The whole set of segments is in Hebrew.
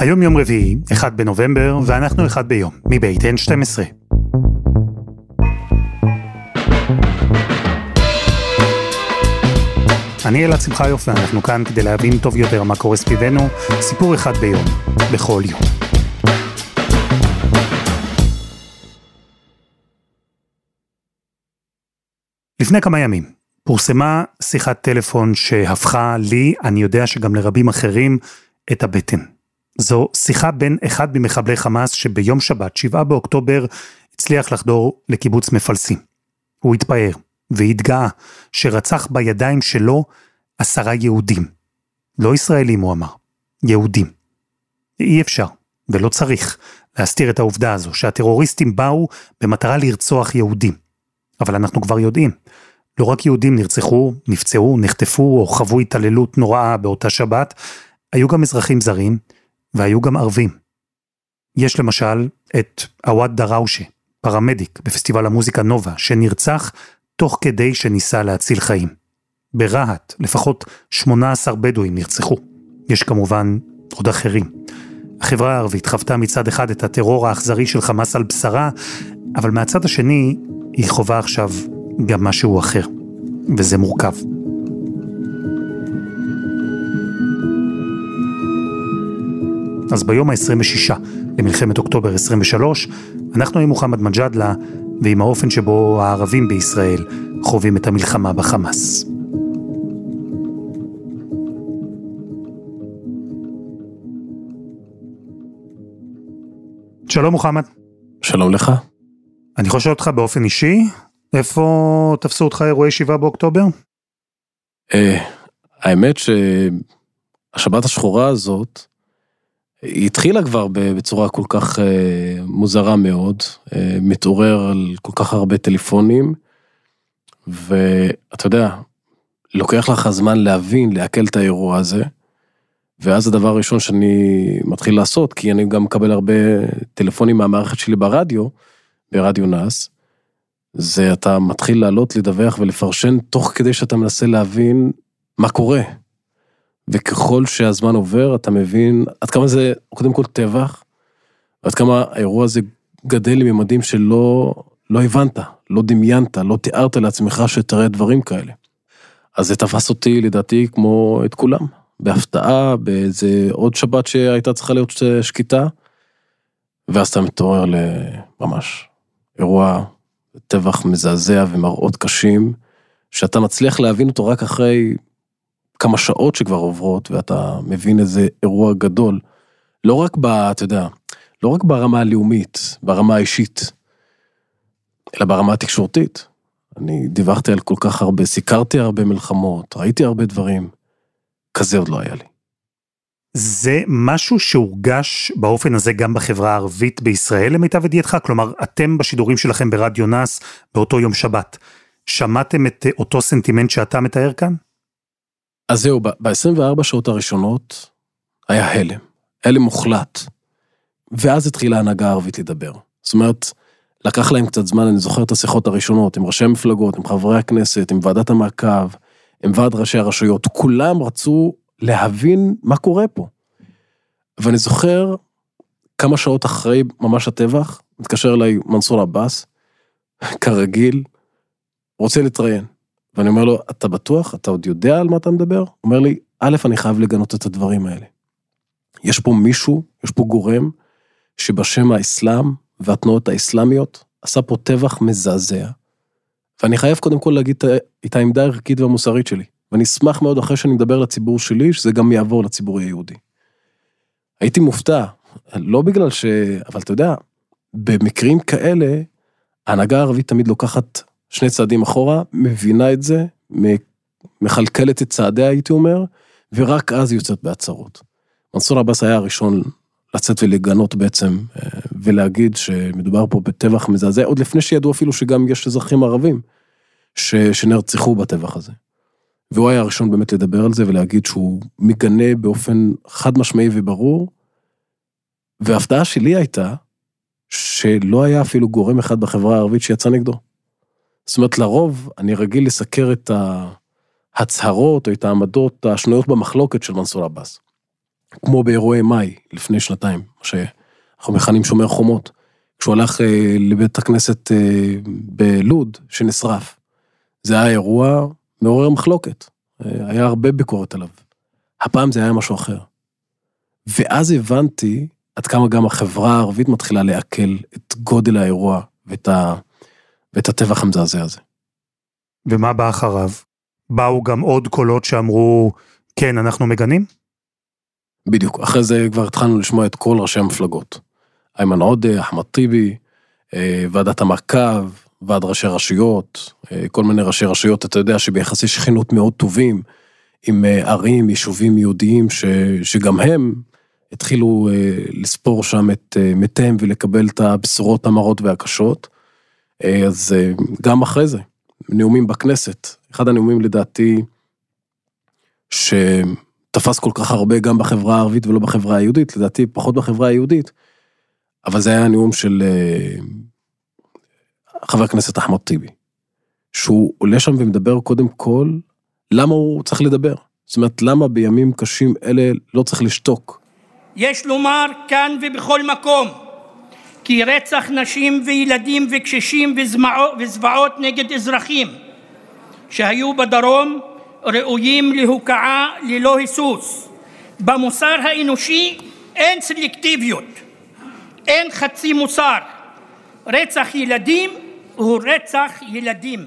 היום יום רביעי, 1 בנובמבר, ואנחנו אחד ביום, מבית N12. אני אלעד שמחיוף ואנחנו כאן כדי להבין טוב יותר מה קורה סביבנו, סיפור אחד ביום, בכל יום. לפני כמה ימים פורסמה שיחת טלפון שהפכה לי, אני יודע שגם לרבים אחרים, את הבטן. זו שיחה בין אחד ממחבלי חמאס שביום שבת, 7 באוקטובר, הצליח לחדור לקיבוץ מפלסים. הוא התפאר והתגאה שרצח בידיים שלו עשרה יהודים. לא ישראלים, הוא אמר, יהודים. אי אפשר, ולא צריך, להסתיר את העובדה הזו, שהטרוריסטים באו במטרה לרצוח יהודים. אבל אנחנו כבר יודעים, לא רק יהודים נרצחו, נפצעו, נחטפו או חוו התעללות נוראה באותה שבת, היו גם אזרחים זרים, והיו גם ערבים. יש למשל את עווד דראושה, פרמדיק בפסטיבל המוזיקה נובה, שנרצח תוך כדי שניסה להציל חיים. ברהט לפחות 18 בדואים נרצחו. יש כמובן עוד אחרים. החברה הערבית חוותה מצד אחד את הטרור האכזרי של חמאס על בשרה, אבל מהצד השני היא חווה עכשיו גם משהו אחר, וזה מורכב. אז ביום ה-26 למלחמת אוקטובר 23, אנחנו עם מוחמד מג'אדלה ועם האופן שבו הערבים בישראל חווים את המלחמה בחמאס. שלום מוחמד. שלום לך. אני חושב אותך באופן אישי, איפה תפסו אותך אירועי 7 באוקטובר? אה, האמת שהשבת השחורה הזאת, היא התחילה כבר בצורה כל כך אה, מוזרה מאוד, אה, מתעורר על כל כך הרבה טלפונים, ואתה יודע, לוקח לך זמן להבין, לעכל את האירוע הזה, ואז הדבר הראשון שאני מתחיל לעשות, כי אני גם מקבל הרבה טלפונים מהמערכת שלי ברדיו, ברדיו נאס, זה אתה מתחיל לעלות, לדווח ולפרשן תוך כדי שאתה מנסה להבין מה קורה. וככל שהזמן עובר, אתה מבין עד כמה זה, קודם כל טבח, ועד כמה האירוע הזה גדל לממדים שלא לא הבנת, לא דמיינת, לא תיארת לעצמך שתראה דברים כאלה. אז זה תפס אותי, לדעתי, כמו את כולם. בהפתעה, באיזה עוד שבת שהייתה צריכה להיות שקטה, ואז אתה מתעורר לממש אירוע טבח מזעזע ומראות קשים, שאתה מצליח להבין אותו רק אחרי כמה שעות שכבר עוברות, ואתה מבין איזה אירוע גדול. לא רק ב... אתה יודע, לא רק ברמה הלאומית, ברמה האישית, אלא ברמה התקשורתית. אני דיווחתי על כל כך הרבה, סיקרתי הרבה מלחמות, ראיתי הרבה דברים. כזה עוד לא היה לי. זה משהו שהורגש באופן הזה גם בחברה הערבית בישראל למיטב ידיעתך? כלומר, אתם בשידורים שלכם ברדיו נאס באותו יום שבת, שמעתם את אותו סנטימנט שאתה מתאר כאן? אז זהו, ב-24 שעות הראשונות היה הלם, הלם מוחלט. ואז התחילה ההנהגה הערבית לדבר. זאת אומרת, לקח להם קצת זמן, אני זוכר את השיחות הראשונות עם ראשי המפלגות, עם חברי הכנסת, עם ועדת המעקב, עם ועד ראשי הרשויות, כולם רצו להבין מה קורה פה. ואני זוכר כמה שעות אחרי ממש הטבח, מתקשר אליי מנסור עבאס, כרגיל, רוצה להתראיין. ואני אומר לו, אתה בטוח? אתה עוד יודע על מה אתה מדבר? הוא אומר לי, א', אני חייב לגנות את הדברים האלה. יש פה מישהו, יש פה גורם, שבשם האסלאם והתנועות האסלאמיות, עשה פה טבח מזעזע. ואני חייב קודם כל להגיד את העמדה הערכית והמוסרית שלי. ואני אשמח מאוד אחרי שאני מדבר לציבור שלי, שזה גם יעבור לציבור היהודי. הייתי מופתע, לא בגלל ש... אבל אתה יודע, במקרים כאלה, ההנהגה הערבית תמיד לוקחת שני צעדים אחורה, מבינה את זה, מכלכלת את צעדיה, הייתי אומר, ורק אז יוצאת בהצהרות. מנסור עבאס היה הראשון לצאת ולגנות בעצם, אה, ולהגיד שמדובר פה בטבח מזעזע, עוד לפני שידעו אפילו שגם יש אזרחים ערבים ש... שנרצחו בטבח הזה. והוא היה הראשון באמת לדבר על זה ולהגיד שהוא מגנה באופן חד משמעי וברור. וההפתעה שלי הייתה שלא היה אפילו גורם אחד בחברה הערבית שיצא נגדו. זאת אומרת, לרוב אני רגיל לסקר את ההצהרות או את העמדות השנויות במחלוקת של מנסור עבאס. כמו באירועי מאי לפני שנתיים, מה שאנחנו מכנים שומר חומות, כשהוא הלך אה, לבית הכנסת אה, בלוד שנשרף. זה היה אירוע מעורר מחלוקת, אה, היה הרבה ביקורת עליו. הפעם זה היה משהו אחר. ואז הבנתי עד כמה גם החברה הערבית מתחילה לעכל את גודל האירוע ואת, ה... ואת הטבח המזעזע הזה. ומה בא אחריו? באו גם עוד קולות שאמרו, כן, אנחנו מגנים? בדיוק, אחרי זה כבר התחלנו לשמוע את כל ראשי המפלגות. איימן עודה, אחמד טיבי, אה, ועדת המעקב, ועד ראשי רשויות, אה, כל מיני ראשי רשויות, אתה יודע שביחסי שכנות מאוד טובים, עם אה, ערים, יישובים יהודיים, ש, שגם הם התחילו לספור שם את מתיהם ולקבל את הבשורות המרות והקשות. אז גם אחרי זה, נאומים בכנסת, אחד הנאומים לדעתי, שתפס כל כך הרבה גם בחברה הערבית ולא בחברה היהודית, לדעתי פחות בחברה היהודית, אבל זה היה הנאום של אה, חבר הכנסת אחמד טיבי, שהוא עולה שם ומדבר קודם כל, למה הוא צריך לדבר? זאת אומרת, למה בימים קשים אלה לא צריך לשתוק? יש לומר כאן ובכל מקום, כי רצח נשים וילדים וקשישים וזוועות נגד אזרחים שהיו בדרום ראויים להוקעה ללא היסוס. במוסר האנושי אין סלקטיביות. אין חצי מוסר. רצח ילדים הוא רצח ילדים.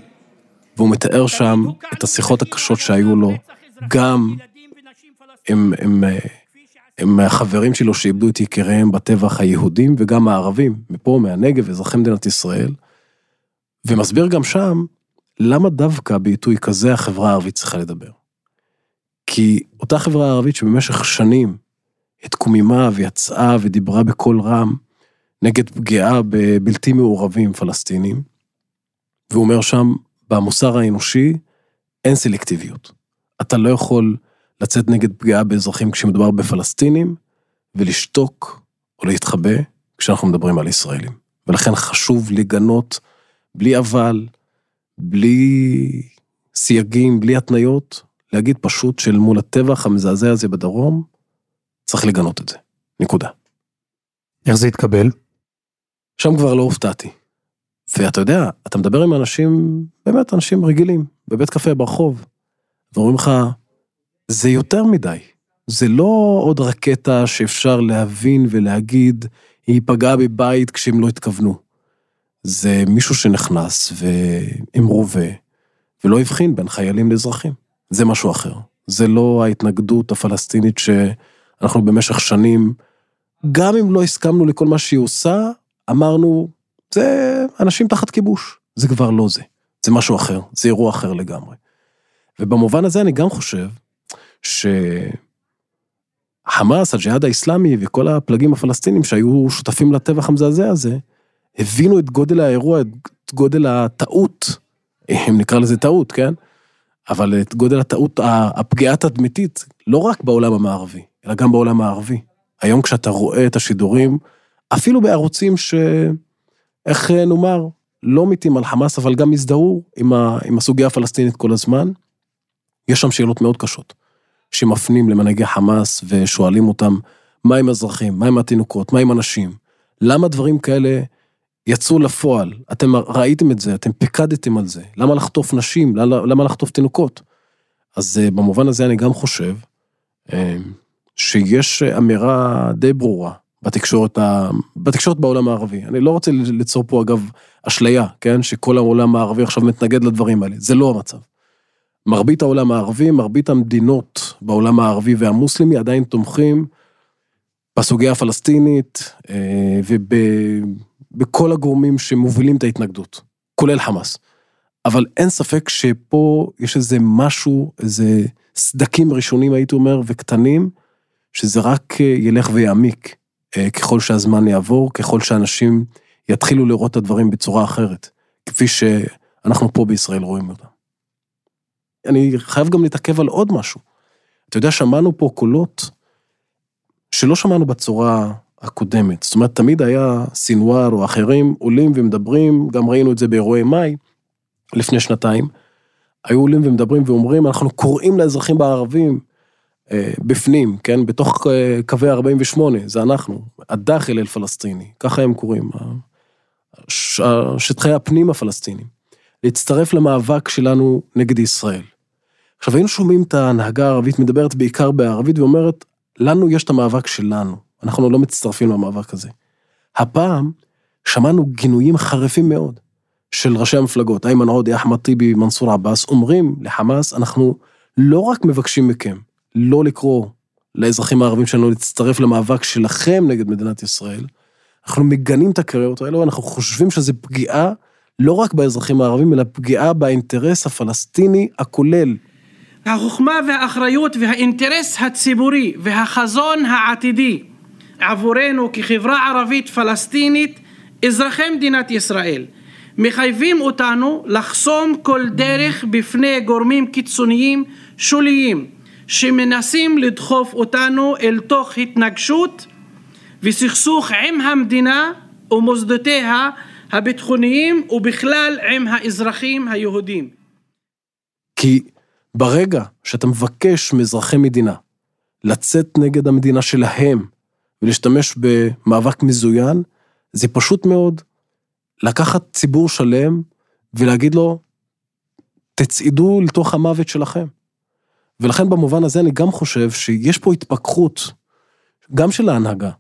והוא מתאר שם את השיחות הקשות שהיו לו, גם עם, עם, עם החברים שלו שאיבדו את יקיריהם בטבח היהודים וגם הערבים, מפה, מהנגב, אזרחי מדינת ישראל. ומסביר גם שם למה דווקא בעיתוי כזה החברה הערבית צריכה לדבר. כי אותה חברה ערבית שבמשך שנים התקוממה ויצאה ודיברה בקול רם נגד פגיעה בבלתי מעורבים פלסטינים, והוא אומר שם, במוסר האנושי אין סלקטיביות. אתה לא יכול לצאת נגד פגיעה באזרחים כשמדובר בפלסטינים, ולשתוק או להתחבא כשאנחנו מדברים על ישראלים. ולכן חשוב לגנות בלי אבל, בלי סייגים, בלי התניות, להגיד פשוט של מול הטבח המזעזע הזה בדרום, צריך לגנות את זה. נקודה. איך זה התקבל? שם כבר לא הופתעתי. ואתה יודע, אתה מדבר עם אנשים, באמת אנשים רגילים, בבית קפה ברחוב, ואומרים לך, זה יותר מדי. זה לא עוד רקטה שאפשר להבין ולהגיד, היא פגעה בבית כשהם לא התכוונו. זה מישהו שנכנס ועם רובה, ולא הבחין בין חיילים לאזרחים. זה משהו אחר. זה לא ההתנגדות הפלסטינית שאנחנו במשך שנים, גם אם לא הסכמנו לכל מה שהיא עושה, אמרנו, זה אנשים תחת כיבוש. זה כבר לא זה. זה משהו אחר, זה אירוע אחר לגמרי. ובמובן הזה אני גם חושב שחמאס, הג'יהאד האיסלאמי וכל הפלגים הפלסטינים שהיו שותפים לטבח המזעזע הזה, הבינו את גודל האירוע, את גודל הטעות, אם נקרא לזה טעות, כן? אבל את גודל הטעות, הפגיעה התדמיתית, לא רק בעולם המערבי, אלא גם בעולם הערבי. היום כשאתה רואה את השידורים, אפילו בערוצים ש... איך נאמר, לא מתים על חמאס, אבל גם הזדהו עם, ה... עם הסוגיה הפלסטינית כל הזמן, יש שם שאלות מאוד קשות, שמפנים למנהיגי חמאס ושואלים אותם, מה עם אזרחים, מה עם התינוקות, מה עם אנשים, למה דברים כאלה יצאו לפועל, אתם ראיתם את זה, אתם פיקדתם על זה, למה לחטוף נשים, למה, לחטוף תינוקות? אז אה, במובן הזה אני גם חושב אה, שיש אמירה די ברורה בתקשורת, ה... בתקשורת בעולם הערבי. אני לא רוצה ליצור פה אגב אשליה, כן, שכל העולם הערבי עכשיו מתנגד לדברים האלה, זה לא המצב. מרבית העולם הערבי, מרבית המדינות בעולם הערבי והמוסלמי עדיין תומכים בסוגיה הפלסטינית אה, ובכל הגורמים שמובילים את ההתנגדות, כולל חמאס. אבל אין ספק שפה יש איזה משהו, איזה סדקים ראשונים הייתי אומר וקטנים, שזה רק אה, ילך ויעמיק. אה, ככל שהזמן יעבור, ככל שאנשים יתחילו לראות את הדברים בצורה אחרת, כפי שאנחנו פה בישראל רואים אותם. אני חייב גם להתעכב על עוד משהו. אתה יודע, שמענו פה קולות שלא שמענו בצורה הקודמת. זאת אומרת, תמיד היה סינואר או אחרים עולים ומדברים, גם ראינו את זה באירועי מאי לפני שנתיים, היו עולים ומדברים ואומרים, אנחנו קוראים לאזרחים הערבים אה, בפנים, כן, בתוך אה, קווי 48, זה אנחנו, הדאחל אל פלסטיני, ככה הם קוראים, שטחי הפנים הפלסטינים, להצטרף למאבק שלנו נגד ישראל. עכשיו היינו שומעים את ההנהגה הערבית מדברת בעיקר בערבית ואומרת, לנו יש את המאבק שלנו, אנחנו לא מצטרפים למאבק הזה. הפעם שמענו גינויים חריפים מאוד של ראשי המפלגות, איימן עודה, אחמד טיבי, מנסור עבאס, אומרים לחמאס, אנחנו לא רק מבקשים מכם לא לקרוא לאזרחים הערבים שלנו להצטרף למאבק שלכם נגד מדינת ישראל, אנחנו מגנים את הקריאות האלו, אנחנו חושבים שזה פגיעה לא רק באזרחים הערבים, אלא פגיעה באינטרס הפלסטיני הכולל. החוכמה והאחריות והאינטרס הציבורי והחזון העתידי עבורנו כחברה ערבית פלסטינית, אזרחי מדינת ישראל, מחייבים אותנו לחסום כל דרך בפני גורמים קיצוניים שוליים שמנסים לדחוף אותנו אל תוך התנגשות וסכסוך עם המדינה ומוסדותיה הביטחוניים ובכלל עם האזרחים היהודים. כי ברגע שאתה מבקש מאזרחי מדינה לצאת נגד המדינה שלהם ולהשתמש במאבק מזוין, זה פשוט מאוד לקחת ציבור שלם ולהגיד לו, תצעידו לתוך המוות שלכם. ולכן במובן הזה אני גם חושב שיש פה התפכחות, גם של ההנהגה,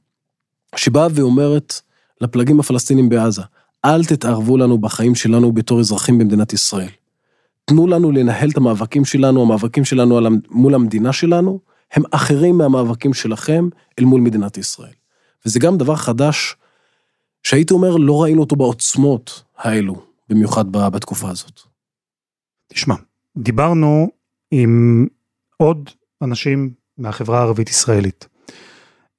שבאה ואומרת לפלגים הפלסטינים בעזה, אל תתערבו לנו בחיים שלנו בתור אזרחים במדינת ישראל. תנו לנו לנהל את המאבקים שלנו, המאבקים שלנו מול המדינה שלנו, הם אחרים מהמאבקים שלכם אל מול מדינת ישראל. וזה גם דבר חדש, שהייתי אומר, לא ראינו אותו בעוצמות האלו, במיוחד בתקופה הזאת. תשמע, דיברנו עם עוד אנשים מהחברה הערבית-ישראלית,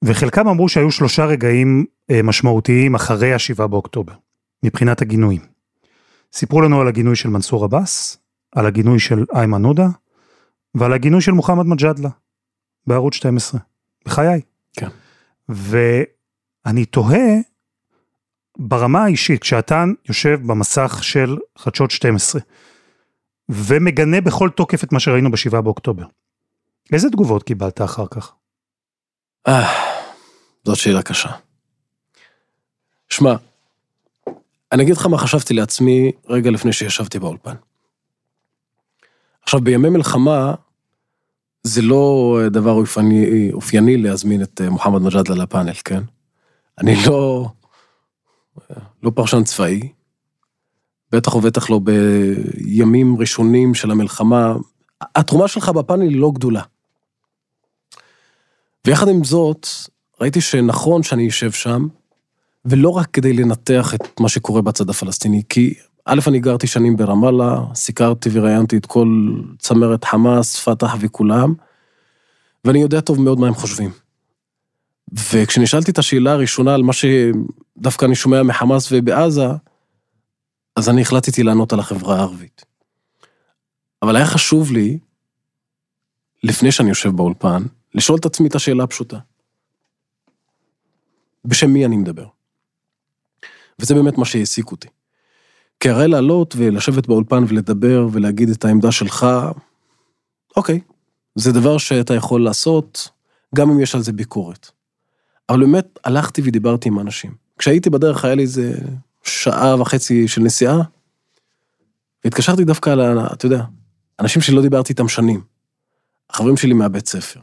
וחלקם אמרו שהיו שלושה רגעים אה, משמעותיים אחרי השבעה באוקטובר, מבחינת הגינויים. סיפרו לנו על הגינוי של מנסור עבאס, על הגינוי של איימן עודה, ועל הגינוי של מוחמד מג'אדלה, בערוץ 12, בחיי. כן. ואני תוהה, ברמה האישית, כשאתה יושב במסך של חדשות 12, ומגנה בכל תוקף את מה שראינו בשבעה באוקטובר, איזה תגובות קיבלת אחר כך? אה, זאת שאלה קשה. שמע, אני אגיד לך מה חשבתי לעצמי רגע לפני שישבתי באולפן. עכשיו, בימי מלחמה, זה לא דבר אופייני, אופייני להזמין את אה, מוחמד מג'אדלה לפאנל, כן? אני לא, לא פרשן צבאי, בטח ובטח לא בימים ראשונים של המלחמה. התרומה שלך בפאנל היא לא גדולה. ויחד עם זאת, ראיתי שנכון שאני אשב שם, ולא רק כדי לנתח את מה שקורה בצד הפלסטיני, כי א', אני גרתי שנים ברמאללה, סיקרתי וראיינתי את כל צמרת חמאס, פת"ח וכולם, ואני יודע טוב מאוד מה הם חושבים. וכשנשאלתי את השאלה הראשונה על מה שדווקא אני שומע מחמאס ובעזה, אז אני החלטתי לענות על החברה הערבית. אבל היה חשוב לי, לפני שאני יושב באולפן, לשאול את עצמי את השאלה הפשוטה. בשם מי אני מדבר? וזה באמת מה שהעסיק אותי. כי הרי לעלות ולשבת באולפן ולדבר ולהגיד את העמדה שלך, אוקיי, זה דבר שאתה יכול לעשות, גם אם יש על זה ביקורת. אבל באמת הלכתי ודיברתי עם אנשים. כשהייתי בדרך היה לי איזה שעה וחצי של נסיעה, והתקשרתי דווקא על, אתה יודע, אנשים שלא דיברתי איתם שנים. החברים שלי מהבית ספר.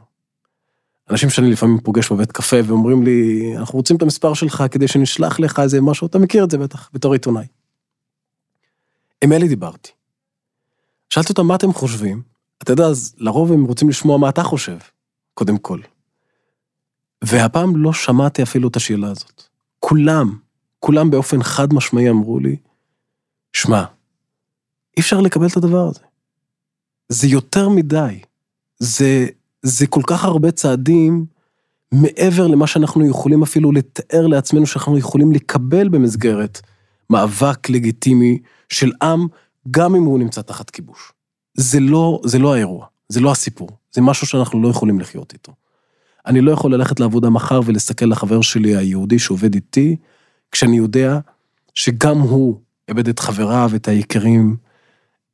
אנשים שאני לפעמים פוגש בבית קפה ואומרים לי, אנחנו רוצים את המספר שלך כדי שנשלח לך איזה משהו, אתה מכיר את זה בטח, בתור עיתונאי. עם אלי דיברתי. שאלתי אותם מה אתם חושבים, אתה יודע, אז לרוב הם רוצים לשמוע מה אתה חושב, קודם כל. והפעם לא שמעתי אפילו את השאלה הזאת. כולם, כולם באופן חד משמעי אמרו לי, שמע, אי אפשר לקבל את הדבר הזה. זה יותר מדי. זה, זה כל כך הרבה צעדים מעבר למה שאנחנו יכולים אפילו לתאר לעצמנו שאנחנו יכולים לקבל במסגרת מאבק לגיטימי של עם, גם אם הוא נמצא תחת כיבוש. זה לא, זה לא האירוע, זה לא הסיפור, זה משהו שאנחנו לא יכולים לחיות איתו. אני לא יכול ללכת לעבודה מחר ולהסתכל לחבר שלי היהודי שעובד איתי, כשאני יודע שגם הוא איבד את חבריו, את היקרים,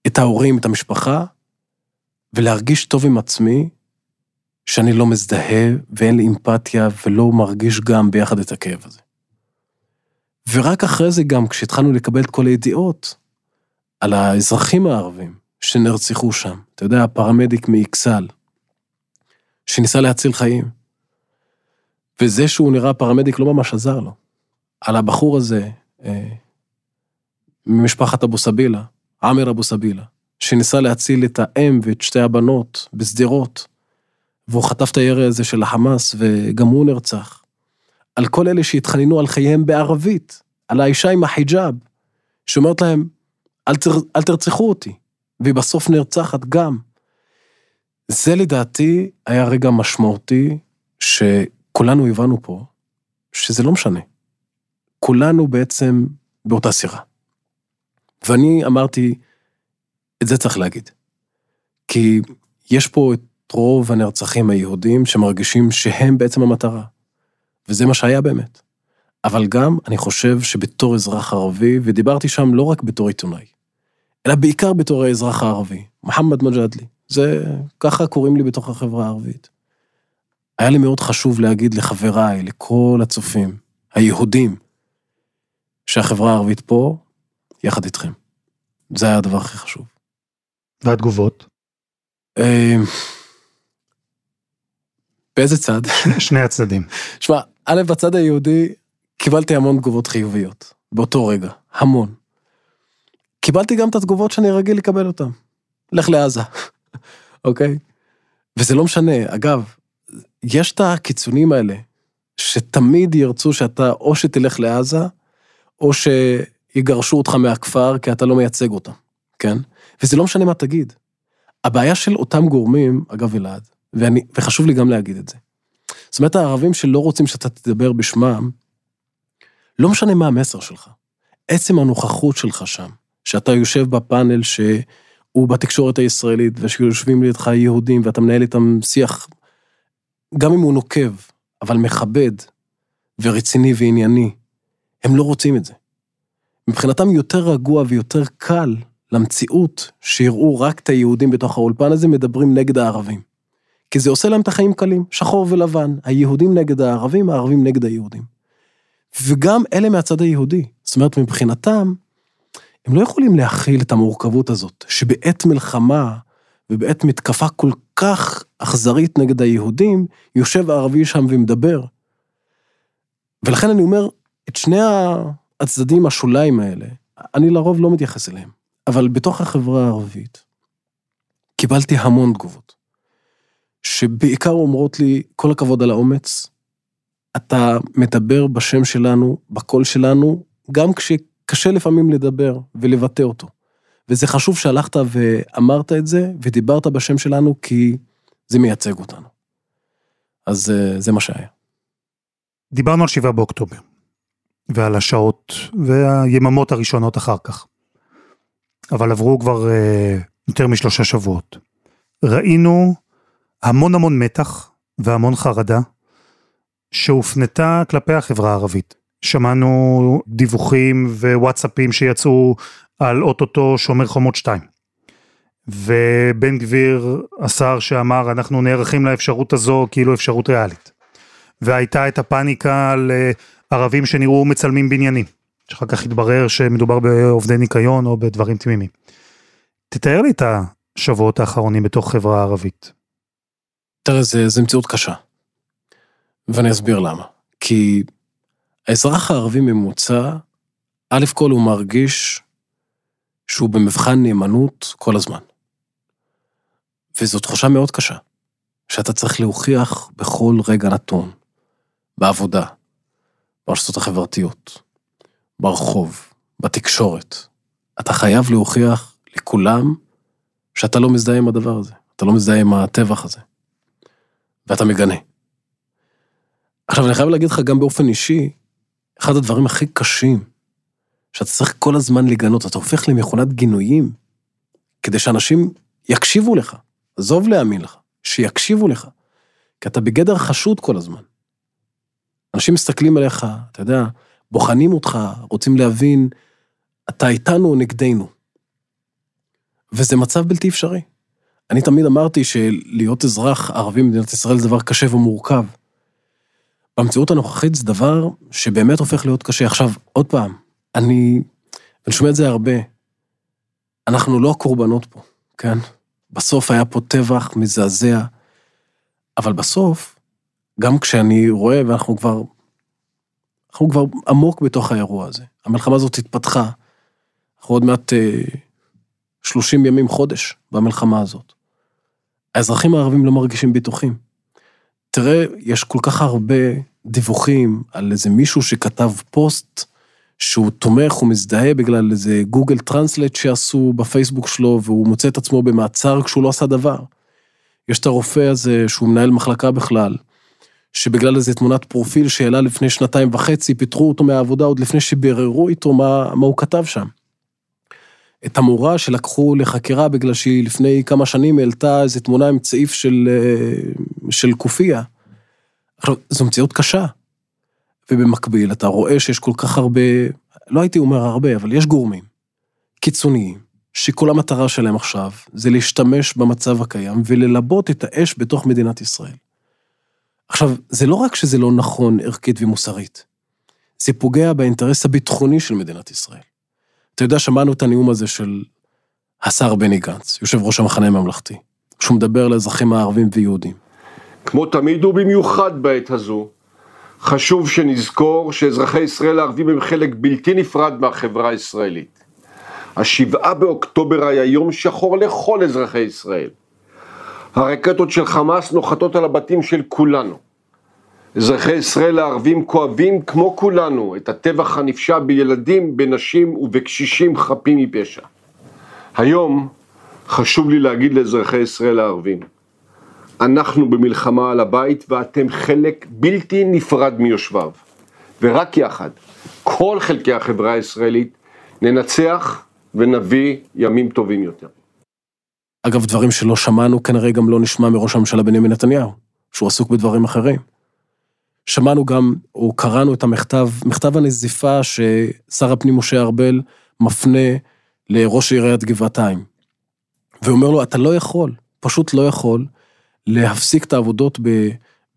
את ההורים, את המשפחה, ולהרגיש טוב עם עצמי, שאני לא מזדהה ואין לי אמפתיה ולא מרגיש גם ביחד את הכאב הזה. ורק אחרי זה גם, כשהתחלנו לקבל את כל הידיעות על האזרחים הערבים שנרצחו שם, אתה יודע, הפרמדיק מאכסל, שניסה להציל חיים, וזה שהוא נראה פרמדיק לא ממש עזר לו. על הבחור הזה, אה, ממשפחת אבו סבילה, עמר אבו סבילה, שניסה להציל את האם ואת שתי הבנות בשדרות, והוא חטף את הירי הזה של החמאס וגם הוא נרצח. על כל אלה שהתחננו על חייהם בערבית, על האישה עם החיג'אב, שאומרת להם, אל, תר, אל תרצחו אותי, והיא בסוף נרצחת גם. זה לדעתי היה רגע משמעותי שכולנו הבנו פה, שזה לא משנה. כולנו בעצם באותה סירה. ואני אמרתי, את זה צריך להגיד. כי יש פה את רוב הנרצחים היהודים שמרגישים שהם בעצם המטרה. וזה מה שהיה באמת. אבל גם, אני חושב שבתור אזרח ערבי, ודיברתי שם לא רק בתור עיתונאי, אלא בעיקר בתור האזרח הערבי, מוחמד מג'אדלי. זה, ככה קוראים לי בתוך החברה הערבית. היה לי מאוד חשוב להגיד לחבריי, לכל הצופים, היהודים, שהחברה הערבית פה, יחד איתכם. זה היה הדבר הכי חשוב. והתגובות? אמ, באיזה צד? שני הצדדים. שמע, א', בצד היהודי קיבלתי המון תגובות חיוביות, באותו רגע, המון. קיבלתי גם את התגובות שאני רגיל לקבל אותן. לך לעזה, אוקיי? וזה לא משנה, אגב, יש את הקיצונים האלה, שתמיד ירצו שאתה או שתלך לעזה, או שיגרשו אותך מהכפר כי אתה לא מייצג אותם, כן? וזה לא משנה מה תגיד. הבעיה של אותם גורמים, אגב אלעד, ואני, וחשוב לי גם להגיד את זה. זאת אומרת, הערבים שלא רוצים שאתה תדבר בשמם, לא משנה מה המסר שלך. עצם הנוכחות שלך שם, שאתה יושב בפאנל שהוא בתקשורת הישראלית, ושיושבים לידך יהודים, ואתה מנהל איתם שיח, גם אם הוא נוקב, אבל מכבד, ורציני וענייני, הם לא רוצים את זה. מבחינתם יותר רגוע ויותר קל למציאות שיראו רק את היהודים בתוך האולפן הזה מדברים נגד הערבים. כי זה עושה להם את החיים קלים, שחור ולבן, היהודים נגד הערבים, הערבים נגד היהודים. וגם אלה מהצד היהודי, זאת אומרת מבחינתם, הם לא יכולים להכיל את המורכבות הזאת, שבעת מלחמה ובעת מתקפה כל כך אכזרית נגד היהודים, יושב הערבי שם ומדבר. ולכן אני אומר, את שני הצדדים השוליים האלה, אני לרוב לא מתייחס אליהם. אבל בתוך החברה הערבית, קיבלתי המון תגובות, שבעיקר אומרות לי, כל הכבוד על האומץ, אתה מדבר בשם שלנו, בקול שלנו, גם כשקשה לפעמים לדבר ולבטא אותו. וזה חשוב שהלכת ואמרת את זה, ודיברת בשם שלנו, כי זה מייצג אותנו. אז אה, זה מה שהיה. דיברנו על 7 באוקטובר, ועל השעות והיממות הראשונות אחר כך. אבל עברו כבר אה, יותר משלושה שבועות. ראינו המון המון מתח והמון חרדה שהופנתה כלפי החברה הערבית. שמענו דיווחים ווואטסאפים שיצאו על אוטוטו שומר חומות 2. ובן גביר, השר שאמר, אנחנו נערכים לאפשרות הזו כאילו אפשרות ריאלית. והייתה את הפאניקה על אה, ערבים שנראו מצלמים בניינים. שאחר כך התברר שמדובר בעובדי ניקיון או בדברים תמימים. תתאר לי את השבועות האחרונים בתוך חברה הערבית. תראה, זו מציאות קשה. ואני אסביר למה. כי האזרח הערבי ממוצע, א' כל הוא מרגיש שהוא במבחן נאמנות כל הזמן. וזו תחושה מאוד קשה, שאתה צריך להוכיח בכל רגע נתון, בעבודה, ברשתות החברתיות, ברחוב, בתקשורת. אתה חייב להוכיח לכולם שאתה לא מזדהה עם הדבר הזה, אתה לא מזדהה עם הטבח הזה. ואתה מגנה. עכשיו, אני חייב להגיד לך גם באופן אישי, אחד הדברים הכי קשים, שאתה צריך כל הזמן לגנות, אתה הופך למכונת גינויים, כדי שאנשים יקשיבו לך, עזוב להאמין לך, שיקשיבו לך, כי אתה בגדר חשוד כל הזמן. אנשים מסתכלים עליך, אתה יודע, בוחנים אותך, רוצים להבין, אתה איתנו או נגדנו. וזה מצב בלתי אפשרי. אני תמיד אמרתי שלהיות אזרח ערבי במדינת ישראל זה דבר קשה ומורכב. במציאות הנוכחית זה דבר שבאמת הופך להיות קשה. עכשיו, עוד פעם, אני, אני שומע את זה הרבה, אנחנו לא הקורבנות פה, כן? בסוף היה פה טבח מזעזע, אבל בסוף, גם כשאני רואה, ואנחנו כבר, אנחנו כבר עמוק בתוך האירוע הזה, המלחמה הזאת התפתחה, אנחנו עוד מעט אה, 30 ימים, חודש, במלחמה הזאת. האזרחים הערבים לא מרגישים בטוחים. תראה, יש כל כך הרבה דיווחים על איזה מישהו שכתב פוסט שהוא תומך ומזדהה בגלל איזה גוגל טרנסלט שעשו בפייסבוק שלו, והוא מוצא את עצמו במעצר כשהוא לא עשה דבר. יש את הרופא הזה, שהוא מנהל מחלקה בכלל, שבגלל איזה תמונת פרופיל שהעלה לפני שנתיים וחצי, פיטרו אותו מהעבודה עוד לפני שביררו איתו מה, מה הוא כתב שם. את המורה שלקחו לחקירה בגלל שהיא לפני כמה שנים העלתה איזה תמונה עם צעיף של, אה, של קופיה. עכשיו, זו מציאות קשה. ובמקביל אתה רואה שיש כל כך הרבה, לא הייתי אומר הרבה, אבל יש גורמים קיצוניים, שכל המטרה שלהם עכשיו זה להשתמש במצב הקיים וללבות את האש בתוך מדינת ישראל. עכשיו, זה לא רק שזה לא נכון ערכית ומוסרית, זה פוגע באינטרס הביטחוני של מדינת ישראל. אתה יודע, שמענו את הנאום הזה של השר בני גנץ, יושב ראש המחנה הממלכתי, שהוא מדבר לאזרחים הערבים ויהודים. כמו תמיד ובמיוחד בעת הזו, חשוב שנזכור שאזרחי ישראל הערבים הם חלק בלתי נפרד מהחברה הישראלית. השבעה באוקטובר היה יום שחור לכל אזרחי ישראל. הרקטות של חמאס נוחתות על הבתים של כולנו. אזרחי ישראל הערבים כואבים כמו כולנו את הטבח הנפשע בילדים, בנשים ובקשישים חפים מפשע. היום חשוב לי להגיד לאזרחי ישראל הערבים, אנחנו במלחמה על הבית ואתם חלק בלתי נפרד מיושביו. ורק יחד, כל חלקי החברה הישראלית, ננצח ונביא ימים טובים יותר. אגב, דברים שלא שמענו, כנראה גם לא נשמע מראש הממשלה בנימין נתניהו, שהוא עסוק בדברים אחרים. שמענו גם, או קראנו את המכתב, מכתב הנזיפה ששר הפנים משה ארבל מפנה לראש עיריית גבעתיים. ואומר לו, אתה לא יכול, פשוט לא יכול, להפסיק את העבודות ב,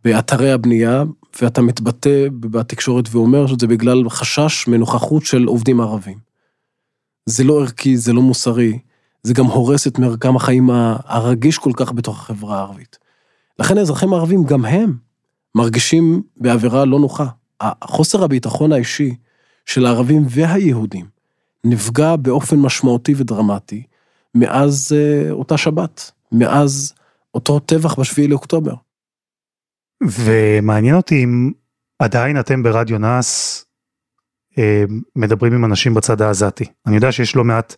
באתרי הבנייה, ואתה מתבטא בתקשורת ואומר שזה בגלל חשש מנוכחות של עובדים ערבים. זה לא ערכי, זה לא מוסרי, זה גם הורס את מרקם החיים הרגיש כל כך בתוך החברה הערבית. לכן האזרחים הערבים, גם הם, מרגישים באווירה לא נוחה. חוסר הביטחון האישי של הערבים והיהודים נפגע באופן משמעותי ודרמטי מאז אה, אותה שבת, מאז אותו טבח בשביעי לאוקטובר. ומעניין אותי אם עדיין אתם ברדיו נאס אה, מדברים עם אנשים בצד העזתי. אני יודע שיש לא מעט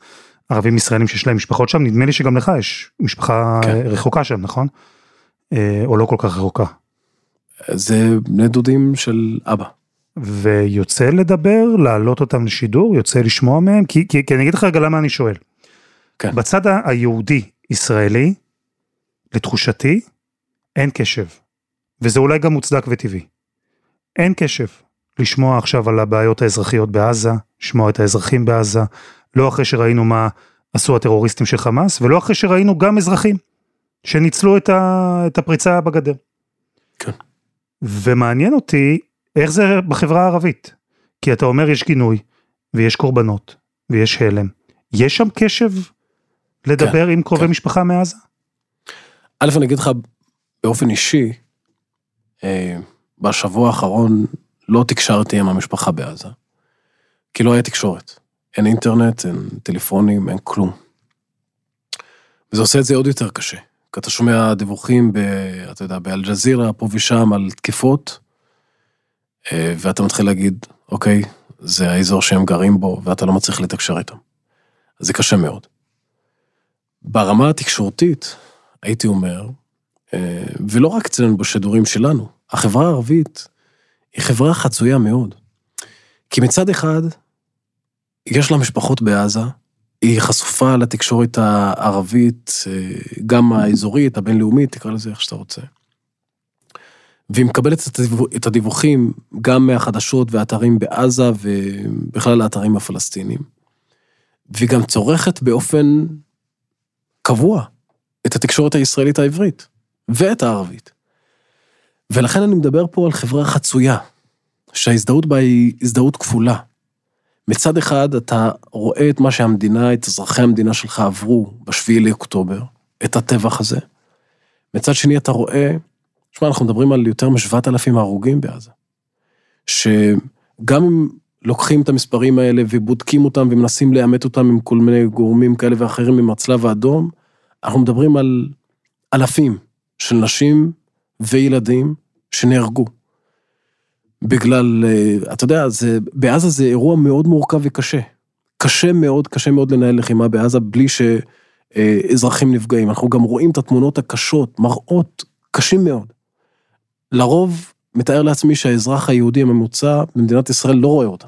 ערבים ישראלים שיש להם משפחות שם, נדמה לי שגם לך יש משפחה כן. רחוקה שם, נכון? אה, או לא כל כך רחוקה. זה בני דודים של אבא. ויוצא לדבר, להעלות אותם לשידור, יוצא לשמוע מהם, כי, כי, כי אני אגיד לך רגע למה אני שואל. כן. בצד היהודי ישראלי, לתחושתי, אין קשב. וזה אולי גם מוצדק וטבעי. אין קשב. לשמוע עכשיו על הבעיות האזרחיות בעזה, לשמוע את האזרחים בעזה, לא אחרי שראינו מה עשו הטרוריסטים של חמאס, ולא אחרי שראינו גם אזרחים שניצלו את, ה, את הפריצה בגדר. כן. ומעניין אותי איך זה בחברה הערבית. כי אתה אומר יש גינוי, ויש קורבנות, ויש הלם. יש שם קשב לדבר כן, עם קרובי כן. משפחה מעזה? א', אני אגיד לך באופן אישי, אה, בשבוע האחרון לא תקשרתי עם המשפחה בעזה, כי לא היה תקשורת. אין אינטרנט, אין טלפונים, אין כלום. וזה עושה את זה עוד יותר קשה. כי אתה שומע דיווחים, ב, אתה יודע, באלג'זירה, פה ושם, על תקיפות, אה, ואתה מתחיל להגיד, אוקיי, זה האזור שהם גרים בו, ואתה לא מצליח לתקשר איתם. זה קשה מאוד. ברמה התקשורתית, הייתי אומר, אה, ולא רק אצלנו בשידורים שלנו, החברה הערבית היא חברה חצויה מאוד. כי מצד אחד, יש לה משפחות בעזה, היא חשופה לתקשורת הערבית, אה, גם האזורית, הבינלאומית, תקרא לזה איך שאתה רוצה. והיא מקבלת את הדיווחים גם מהחדשות והאתרים בעזה ובכלל האתרים הפלסטינים. והיא גם צורכת באופן קבוע את התקשורת הישראלית העברית, ואת הערבית. ולכן אני מדבר פה על חברה חצויה, שההזדהות בה היא הזדהות כפולה. מצד אחד, אתה רואה את מה שהמדינה, את אזרחי המדינה שלך עברו בשביעי לאוקטובר, את הטבח הזה. מצד שני, אתה רואה, תשמע, אנחנו מדברים על יותר משבעת אלפים הרוגים בעזה. שגם אם לוקחים את המספרים האלה ובודקים אותם ומנסים לאמת אותם עם כל מיני גורמים כאלה ואחרים עם הצלב האדום, אנחנו מדברים על אלפים של נשים וילדים שנהרגו. בגלל, אה, אתה יודע, זה, בעזה זה אירוע מאוד מורכב וקשה. קשה מאוד, קשה מאוד לנהל לחימה בעזה בלי שאזרחים נפגעים. אנחנו גם רואים את התמונות הקשות, מראות קשים מאוד. לרוב, מתאר לעצמי שהאזרח היהודי הממוצע במדינת ישראל לא רואה אותם.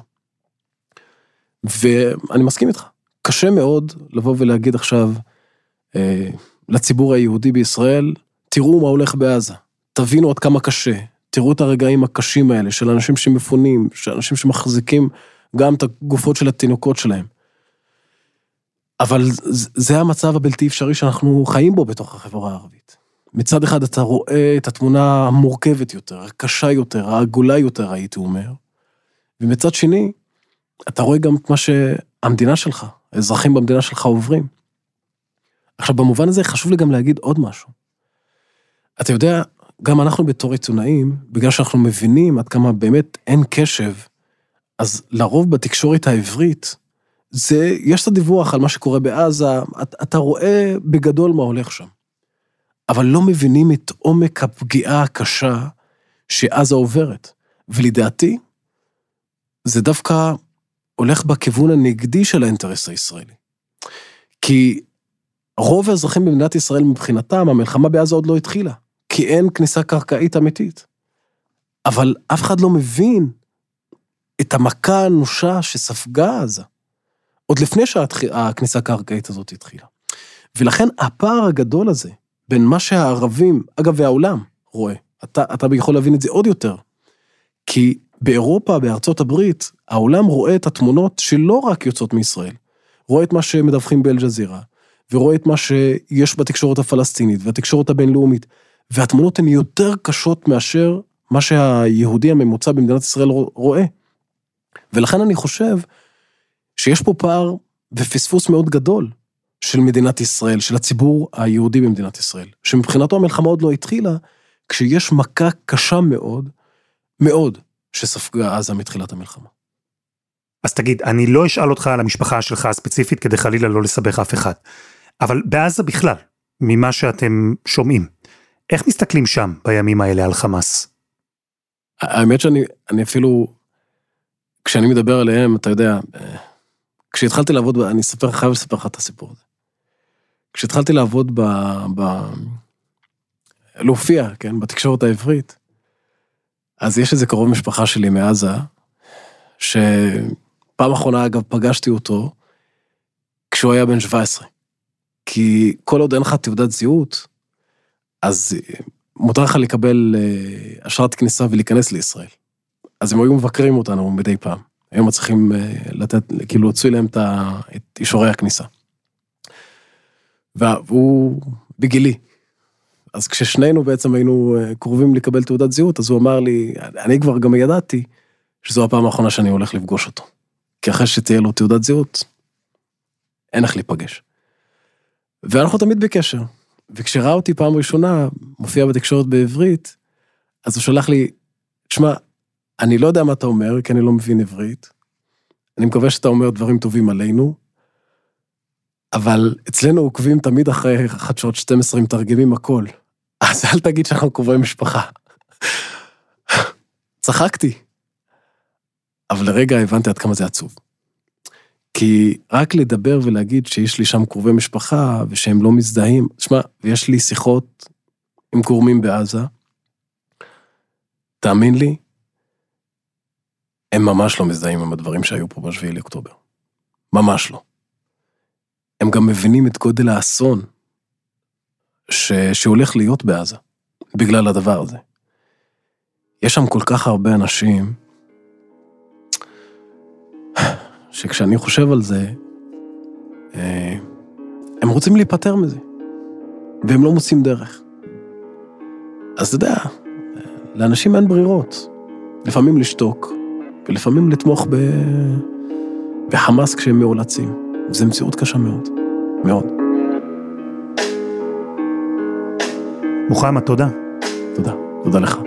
ואני מסכים איתך, קשה מאוד לבוא ולהגיד עכשיו לציבור היהודי בישראל, תראו מה הולך בעזה, תבינו עד כמה קשה, תראו את הרגעים הקשים האלה של אנשים שמפונים, של אנשים שמחזיקים גם את הגופות של התינוקות שלהם. אבל זה המצב הבלתי אפשרי שאנחנו חיים בו בתוך החברה הערבית. מצד אחד אתה רואה את התמונה המורכבת יותר, הקשה יותר, העגולה יותר, הייתי אומר, ומצד שני, אתה רואה גם את מה שהמדינה שלך, האזרחים במדינה שלך עוברים. עכשיו, במובן הזה חשוב לי גם להגיד עוד משהו. אתה יודע, גם אנחנו בתור עיתונאים, בגלל שאנחנו מבינים עד כמה באמת אין קשב, אז לרוב בתקשורת העברית, זה, יש את הדיווח על מה שקורה בעזה, אתה, אתה רואה בגדול מה הולך שם. אבל לא מבינים את עומק הפגיעה הקשה שעזה עוברת. ולדעתי, זה דווקא הולך בכיוון הנגדי של האינטרס הישראלי. כי רוב האזרחים במדינת ישראל מבחינתם, המלחמה בעזה עוד לא התחילה. כי אין כניסה קרקעית אמיתית. אבל אף אחד לא מבין את המכה האנושה שספגה עזה, עוד לפני שהכניסה הקרקעית הזאת התחילה. ולכן הפער הגדול הזה בין מה שהערבים, אגב, והעולם רואה, אתה, אתה יכול להבין את זה עוד יותר, כי באירופה, בארצות הברית, העולם רואה את התמונות שלא רק יוצאות מישראל, רואה את מה שמדווחים באל-ג'זירה, ורואה את מה שיש בתקשורת הפלסטינית והתקשורת הבינלאומית, והתמונות הן יותר קשות מאשר מה שהיהודי הממוצע במדינת ישראל רואה. ולכן אני חושב שיש פה פער ופספוס מאוד גדול של מדינת ישראל, של הציבור היהודי במדינת ישראל, שמבחינתו המלחמה עוד לא התחילה, כשיש מכה קשה מאוד, מאוד, שספגה עזה מתחילת המלחמה. אז תגיד, אני לא אשאל אותך על המשפחה שלך הספציפית כדי חלילה לא לסבך אף אחד, אבל בעזה בכלל, ממה שאתם שומעים, איך מסתכלים שם בימים האלה על חמאס? האמת שאני אני אפילו, כשאני מדבר עליהם, אתה יודע, כשהתחלתי לעבוד, אני אספר, חייב לספר לך את הסיפור הזה. כשהתחלתי לעבוד ב... ב... להופיע, כן, בתקשורת העברית, אז יש איזה קרוב משפחה שלי מעזה, שפעם אחרונה, אגב, פגשתי אותו כשהוא היה בן 17. כי כל עוד אין לך תעודת זהות, אז אה, מותר לך לקבל אה, אשרת כניסה ולהיכנס לישראל. אז הם היו מבקרים אותנו מדי פעם. היו מצליחים אה, לתת, כאילו להוציא להם את אישורי הכניסה. והוא בגילי. אז כששנינו בעצם היינו קרובים לקבל תעודת זהות, אז הוא אמר לי, אני כבר גם ידעתי שזו הפעם האחרונה שאני הולך לפגוש אותו. כי אחרי שתהיה לו תעודת זהות, אין איך להיפגש. ואנחנו תמיד בקשר. וכשראה אותי פעם ראשונה, מופיע בתקשורת בעברית, אז הוא שלח לי, תשמע, אני לא יודע מה אתה אומר, כי אני לא מבין עברית. אני מקווה שאתה אומר דברים טובים עלינו, אבל אצלנו עוקבים תמיד אחרי חדשות 12 מתרגמים הכל. אז אל תגיד שאנחנו קרובי משפחה. צחקתי. אבל לרגע הבנתי עד כמה זה עצוב. כי רק לדבר ולהגיד שיש לי שם קרובי משפחה ושהם לא מזדהים, שמע, ויש לי שיחות עם גורמים בעזה, תאמין לי, הם ממש לא מזדהים עם הדברים שהיו פה בשביעי לאוקטובר. ממש לא. הם גם מבינים את גודל האסון ש... שהולך להיות בעזה, בגלל הדבר הזה. יש שם כל כך הרבה אנשים שכשאני חושב על זה, אה, הם רוצים להיפטר מזה. והם לא מוצאים דרך. אז אתה יודע, לאנשים אין ברירות. לפעמים לשתוק, ולפעמים לתמוך ב... בחמאס כשהם מאולצים. זו מציאות קשה מאוד, מאוד. מוחמד, תודה. תודה, תודה לך.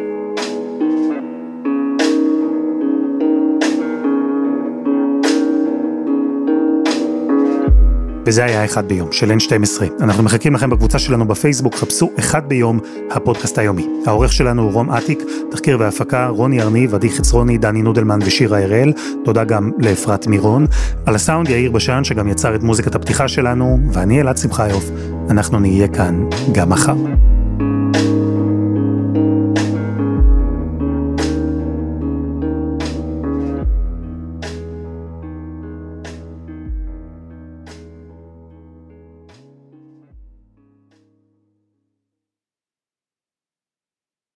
וזה היה אחד ביום של N12. אנחנו מחכים לכם בקבוצה שלנו בפייסבוק, חפשו אחד ביום הפודקאסט היומי. העורך שלנו הוא רום אטיק, תחקיר והפקה רוני ארניב, עדי חצרוני, דני נודלמן ושירה הראל. תודה גם לאפרת מירון. על הסאונד יאיר בשן שגם יצר את מוזיקת הפתיחה שלנו, ואני אלעד שמחיוף. אנחנו נהיה כאן גם מחר.